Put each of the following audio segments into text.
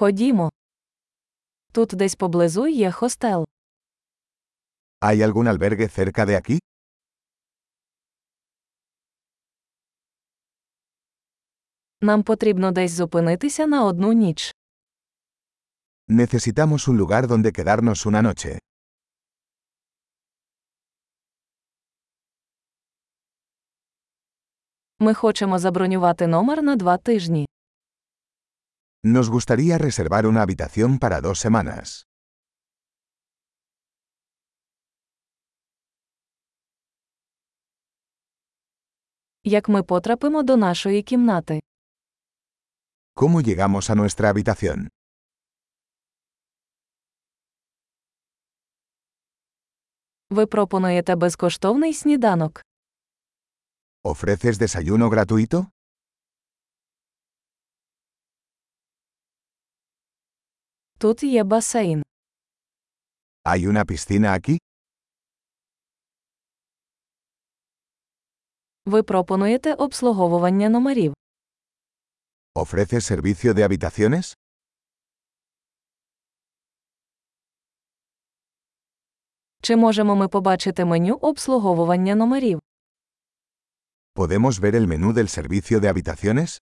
Ходімо. Тут десь поблизу є хостел. ¿Hay algún albergue cerca de aquí? Нам потрібно десь зупинитися на одну ніч. Necesitamos un lugar donde quedarnos una noche. Ми хочемо забронювати номер на два тижні. Nos gustaría reservar una habitación para dos semanas. Як ми потрапимо до нашої кімнати? ¿Cómo llegamos a nuestra habitación? Ви пропонуєте безкоштовний сніданок. ¿Ofreces desayuno gratuito? Тут є басейн. ¿Hay una piscina aquí? Ви пропонуєте обслуговування номерів. ¿Ofreces servicio de habitaciones? Чи можемо ми побачити меню обслуговування номерів? ¿Podemos ver el menú del servicio de habitaciones?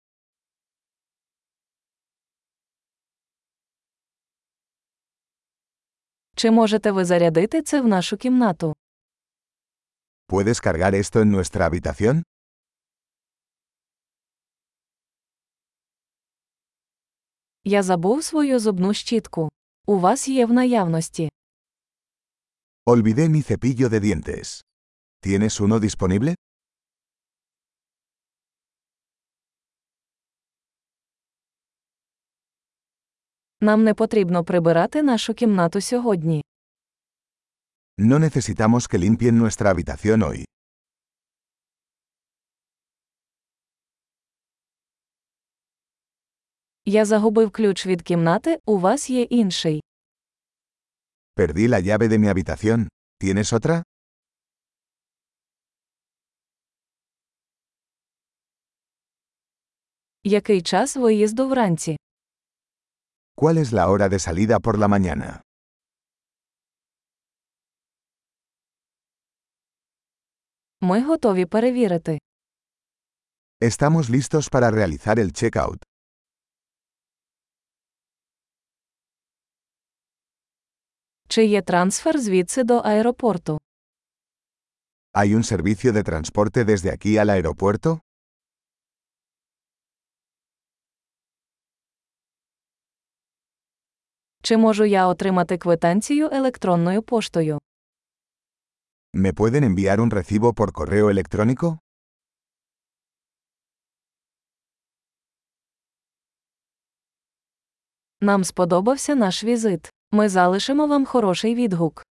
Чи можете ви зарядити це в нашу кімнату? ¿Puedes cargar esto en nuestra habitación? Я забув свою зубну щітку. У вас є в наявності. Olvidé mi cepillo de dientes. ¿Tienes uno disponible? Нам не потрібно прибирати нашу кімнату сьогодні. No necesitamos que limpien nuestra habitación hoy. Я загубив ключ від кімнати, у вас є інший. Perdí la llave de mi habitación. ¿Tienes otra? Який час виїзду вранці? ¿Cuál es la hora de salida por la mañana? Ми готові перевірити. Estamos listos para realizar el checkout. Чи є трансфер звідси до аеропорту? ¿Hay un servicio de transporte desde aquí al aeropuerto? Чи можу я отримати квитанцію електронною поштою? ¿Me pueden enviar un recibo por correo electrónico? Нам сподобався наш візит. Ми залишимо вам хороший відгук.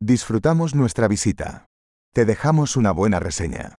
Disfrutamos nuestra visita. Te dejamos una buena reseña.